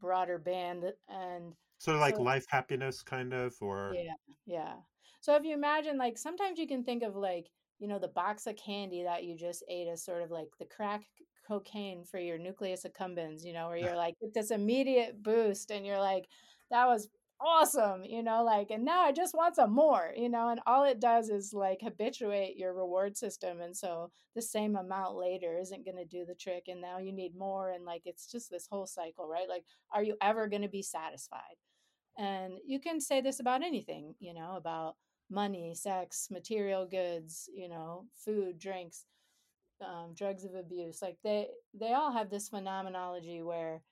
broader band. Uh, and sort of like so, life happiness, kind of, or. Yeah. Yeah. So if you imagine, like, sometimes you can think of like, you know, the box of candy that you just ate is sort of like the crack cocaine for your nucleus accumbens, you know, where you're like, get this immediate boost and you're like, that was awesome, you know, like, and now I just want some more, you know, and all it does is like habituate your reward system. And so the same amount later isn't going to do the trick. And now you need more. And like, it's just this whole cycle, right? Like, are you ever going to be satisfied? And you can say this about anything, you know, about money, sex, material goods, you know, food, drinks um, drugs of abuse like they they all have this phenomenology where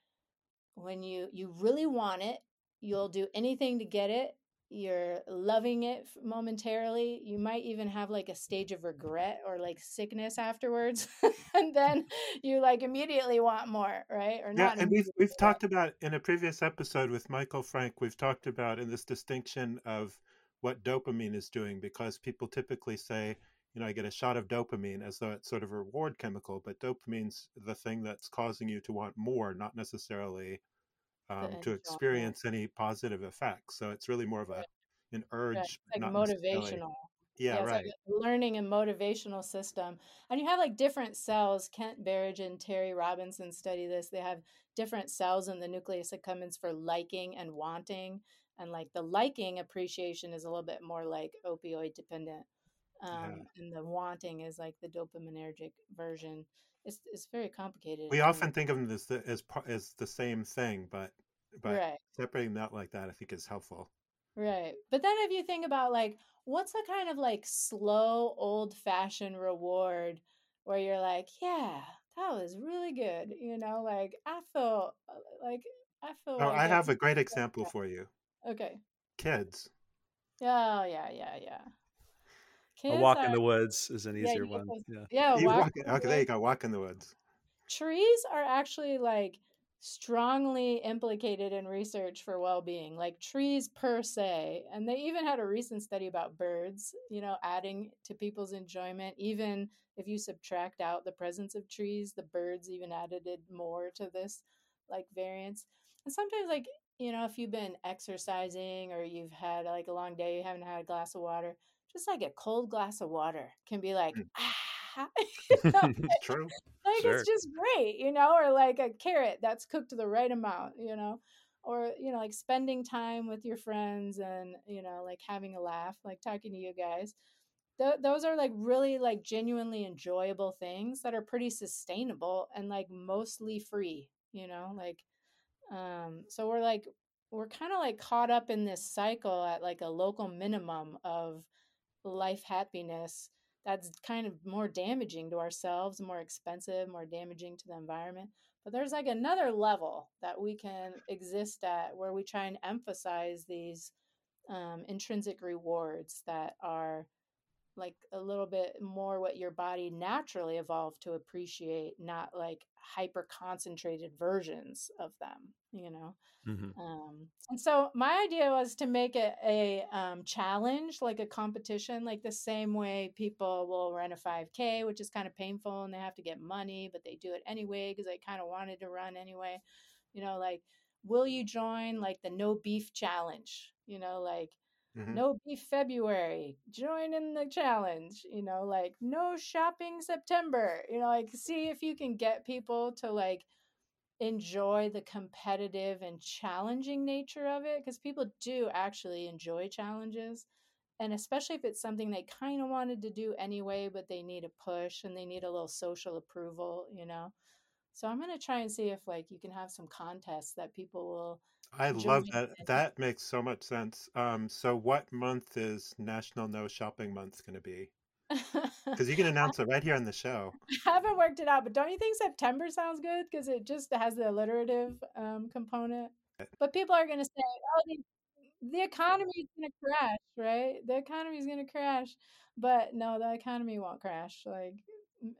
when you you really want it you'll do anything to get it you're loving it momentarily you might even have like a stage of regret or like sickness afterwards and then you like immediately want more right or yeah, not and we've we've talked about in a previous episode with michael frank we've talked about in this distinction of what dopamine is doing because people typically say you know, I get a shot of dopamine as though it's sort of a reward chemical, but dopamine's the thing that's causing you to want more, not necessarily um, to experience any positive effects. So it's really more of a an urge, like motivational. Yeah, yeah right. Like learning and motivational system, and you have like different cells. Kent Berridge and Terry Robinson study this. They have different cells in the nucleus accumbens for liking and wanting, and like the liking appreciation is a little bit more like opioid dependent um, yeah. and the wanting is like the dopaminergic version. It's it's very complicated. We often think of them as the, as as the same thing, but but right. separating that like that, I think, is helpful. Right, but then if you think about like what's a kind of like slow, old fashioned reward where you're like, yeah, that was really good, you know, like I feel uh, like I feel. Oh, like I have a great example for you. Okay. Kids. Oh yeah, yeah, yeah. Kids a walk are, in the woods is an easier yeah, one. Yeah, yeah walk, walk okay, there you go. Walk in the woods. Trees are actually like strongly implicated in research for well-being like trees per se and they even had a recent study about birds you know adding to people's enjoyment even if you subtract out the presence of trees the birds even added more to this like variance and sometimes like you know if you've been exercising or you've had like a long day you haven't had a glass of water just like a cold glass of water can be like mm. ah True. Like sure. it's just great, you know, or like a carrot that's cooked the right amount, you know, or you know, like spending time with your friends and you know, like having a laugh, like talking to you guys. Th- those are like really like genuinely enjoyable things that are pretty sustainable and like mostly free, you know, like um so we're like we're kind of like caught up in this cycle at like a local minimum of life happiness that's kind of more damaging to ourselves, more expensive, more damaging to the environment. But there's like another level that we can exist at where we try and emphasize these um, intrinsic rewards that are like a little bit more what your body naturally evolved to appreciate, not like hyper concentrated versions of them, you know? Mm-hmm. Um, and so my idea was to make it a um, challenge, like a competition, like the same way people will run a 5K, which is kind of painful and they have to get money, but they do it anyway because they kind of wanted to run anyway. You know, like, will you join like the no beef challenge? You know, like, Mm-hmm. No beef February. Join in the challenge. You know, like no shopping September. You know, like see if you can get people to like enjoy the competitive and challenging nature of it because people do actually enjoy challenges and especially if it's something they kind of wanted to do anyway but they need a push and they need a little social approval you know so i'm going to try and see if like you can have some contests that people will I love that. That makes so much sense. Um, so, what month is National No Shopping Month going to be? Because you can announce it right here on the show. I haven't worked it out, but don't you think September sounds good? Because it just has the alliterative um, component. But people are going to say, "Oh, the, the economy is going to crash," right? The economy is going to crash, but no, the economy won't crash. Like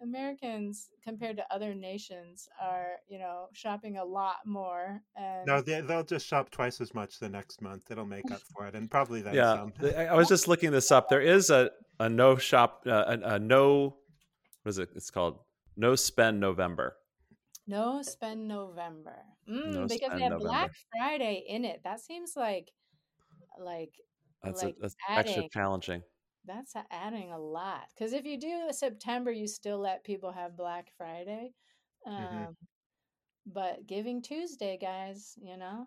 Americans compared to other nations are, you know, shopping a lot more. And no, they, they'll just shop twice as much the next month. It'll make up for it, and probably that. yeah. Some. I was just looking this up. There is a a no shop, uh, a, a no, what is it? It's called no spend November. No spend November. Mm, no because they have November. Black Friday in it. That seems like like that's, like a, that's extra challenging that's adding a lot because if you do september you still let people have black friday mm-hmm. um, mm-hmm. but giving tuesday guys you know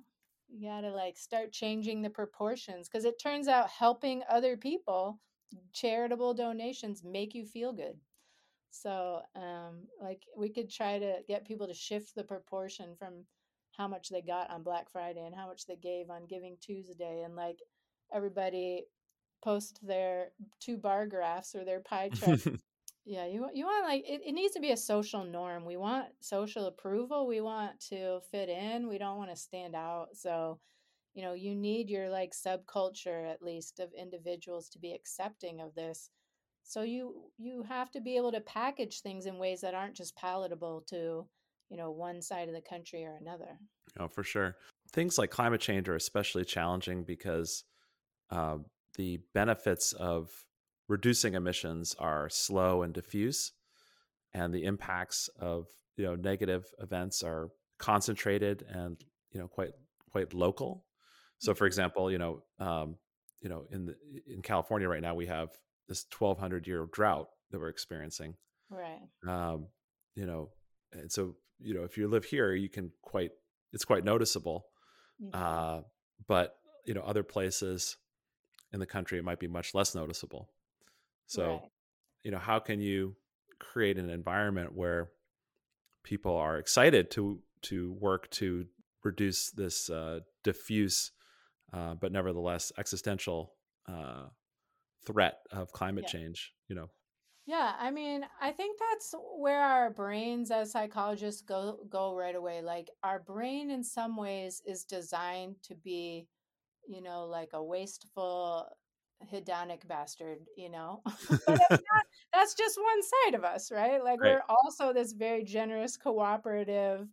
you gotta like start changing the proportions because it turns out helping other people charitable donations make you feel good so um like we could try to get people to shift the proportion from how much they got on black friday and how much they gave on giving tuesday and like everybody post their two bar graphs or their pie chart. yeah, you you want like it, it needs to be a social norm. We want social approval. We want to fit in. We don't want to stand out. So, you know, you need your like subculture at least of individuals to be accepting of this. So you you have to be able to package things in ways that aren't just palatable to, you know, one side of the country or another. Oh, for sure. Things like climate change are especially challenging because uh, the benefits of reducing emissions are slow and diffuse, and the impacts of you know negative events are concentrated and you know quite quite local. So, for mm-hmm. example, you know, um, you know, in the, in California right now, we have this 1,200 year drought that we're experiencing. Right. Um, you know, and so you know, if you live here, you can quite it's quite noticeable. Mm-hmm. Uh, but you know, other places in the country, it might be much less noticeable. So, right. you know, how can you create an environment where people are excited to to work to reduce this uh, diffuse, uh, but nevertheless existential uh, threat of climate yeah. change? You know. Yeah, I mean, I think that's where our brains as psychologists go go right away. Like our brain in some ways is designed to be you know, like a wasteful hedonic bastard, you know. but not, that's just one side of us, right? Like right. we're also this very generous, cooperative,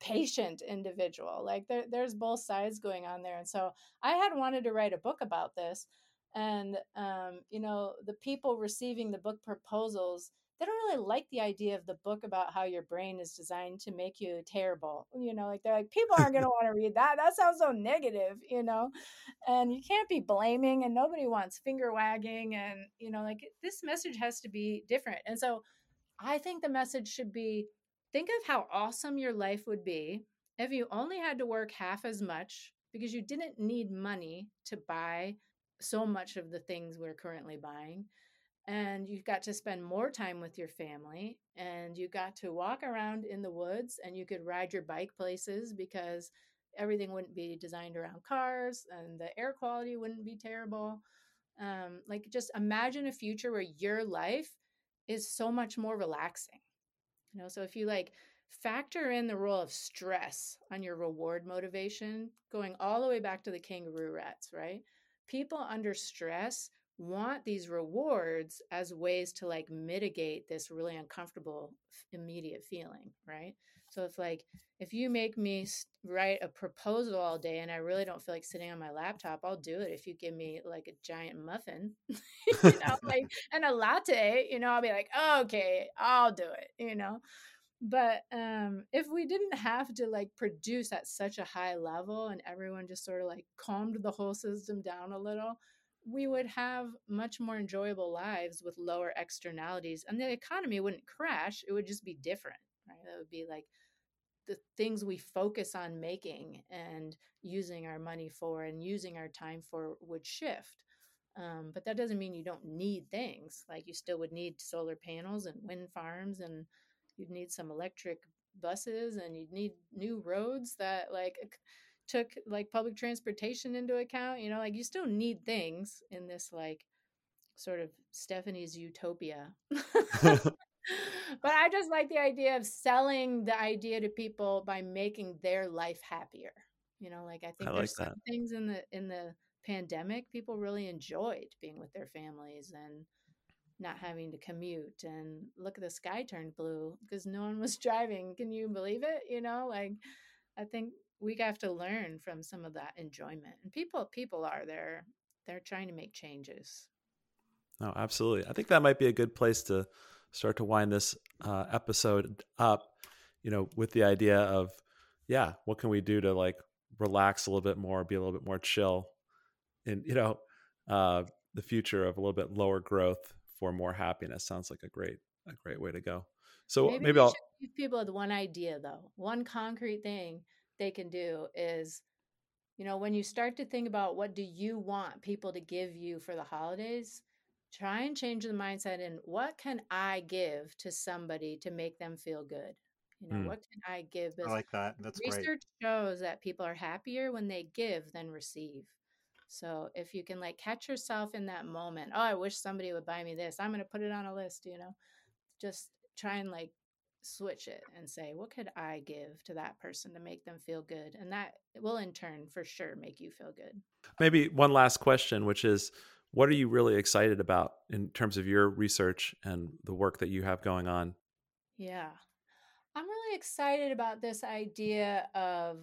patient individual. Like there, there's both sides going on there. And so I had wanted to write a book about this. And, um, you know, the people receiving the book proposals, they don't really like the idea of the book about how your brain is designed to make you terrible. You know, like they're like, people aren't going to want to read that. That sounds so negative, you know, and you can't be blaming and nobody wants finger wagging. And, you know, like this message has to be different. And so I think the message should be think of how awesome your life would be if you only had to work half as much because you didn't need money to buy so much of the things we're currently buying and you got to spend more time with your family and you got to walk around in the woods and you could ride your bike places because everything wouldn't be designed around cars and the air quality wouldn't be terrible. Um, like just imagine a future where your life is so much more relaxing you know? So if you like factor in the role of stress on your reward motivation going all the way back to the kangaroo rats right? People under stress want these rewards as ways to like mitigate this really uncomfortable immediate feeling right? So if like if you make me write a proposal all day and i really don't feel like sitting on my laptop i'll do it if you give me like a giant muffin you know like and a latte you know i'll be like oh, okay i'll do it you know? But um if we didn't have to like produce at such a high level and everyone just sort of like calmed the whole system down a little we would have much more enjoyable lives with lower externalities and the economy wouldn't crash it would just be different right? That would be like the things we focus on making and using our money for and using our time for would shift um, but that doesn't mean you don't need things like you still would need solar panels and wind farms and you'd need some electric buses and you'd need new roads that like took like public transportation into account you know like you still need things in this like sort of stephanie's utopia. But i just like the idea of selling the idea to people by making their life happier you know like i think I there's like some things in the in the pandemic people really enjoyed being with their families and not having to commute and look at the sky turned blue because no one was driving can you believe it? You know like i think we have to learn from some of that enjoyment and people people are there they're trying to make changes. No absolutely i think that might be a good place to start to wind this uh, episode up you know with the idea of yeah what can we do to like relax a little bit more be a little bit more chill in you know uh, the future of a little bit lower growth for more happiness? Sounds like a great a great way to go. So maybe, maybe i'll give people with one idea though one concrete thing they can do is you know when you start to think about what do you want people to give you for the holidays try and change the mindset and what can i give to somebody to make them feel good you know mm. what can i give i like that that's research great. shows that people are happier when they give than receive so if you can like catch yourself in that moment oh i wish somebody would buy me this i'm going to put it on a list you know just try and like switch it and say, what could I give to that person to make them feel good? And that will in turn for sure make you feel good. Maybe one last question, which is what are you really excited about in terms of your research and the work that you have going on? Yeah. I'm really excited about this idea of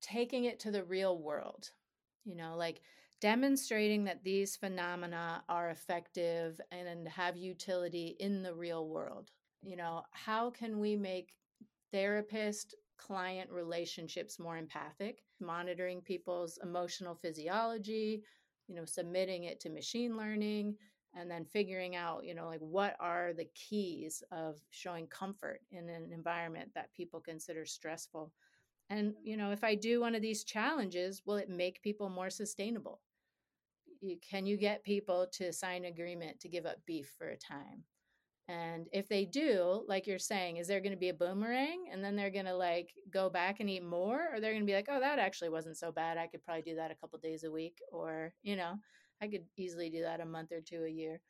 taking it to the real world. You know, like demonstrating that these phenomena are effective and have utility in the real world you know how can we make therapist client relationships more empathic? Monitoring people's emotional physiology you know submitting it to machine learning and then figuring out you know like what are the keys of showing comfort in an environment that people consider stressful? And you know if i do one of these challenges will it make people more sustainable? Can you get people to sign agreement to give up beef for a time and if they do, like you're saying, is there going to be a boomerang and then they're going to like go back and eat more? Or they're going to be like, oh, that actually wasn't so bad. I could probably do that a couple days a week. Or, you know, I could easily do that a month or two a year.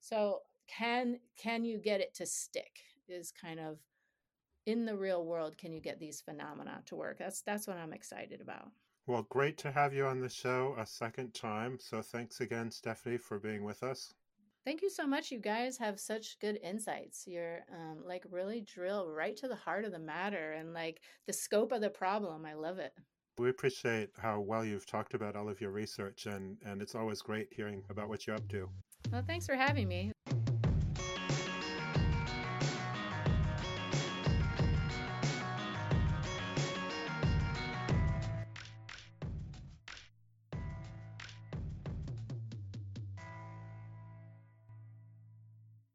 So can can you get it to stick is kind of in the real world can you get these phenomena to work that's that's what i'm excited about well great to have you on the show a second time so thanks again stephanie for being with us Thank you so much. You guys have such good insights. You're um, like really drill right to the heart of the matter and like the scope of the problem. I love it. We appreciate how well you've talked about all of your research, and, and it's always great hearing about what you're up to. Well, thanks for having me.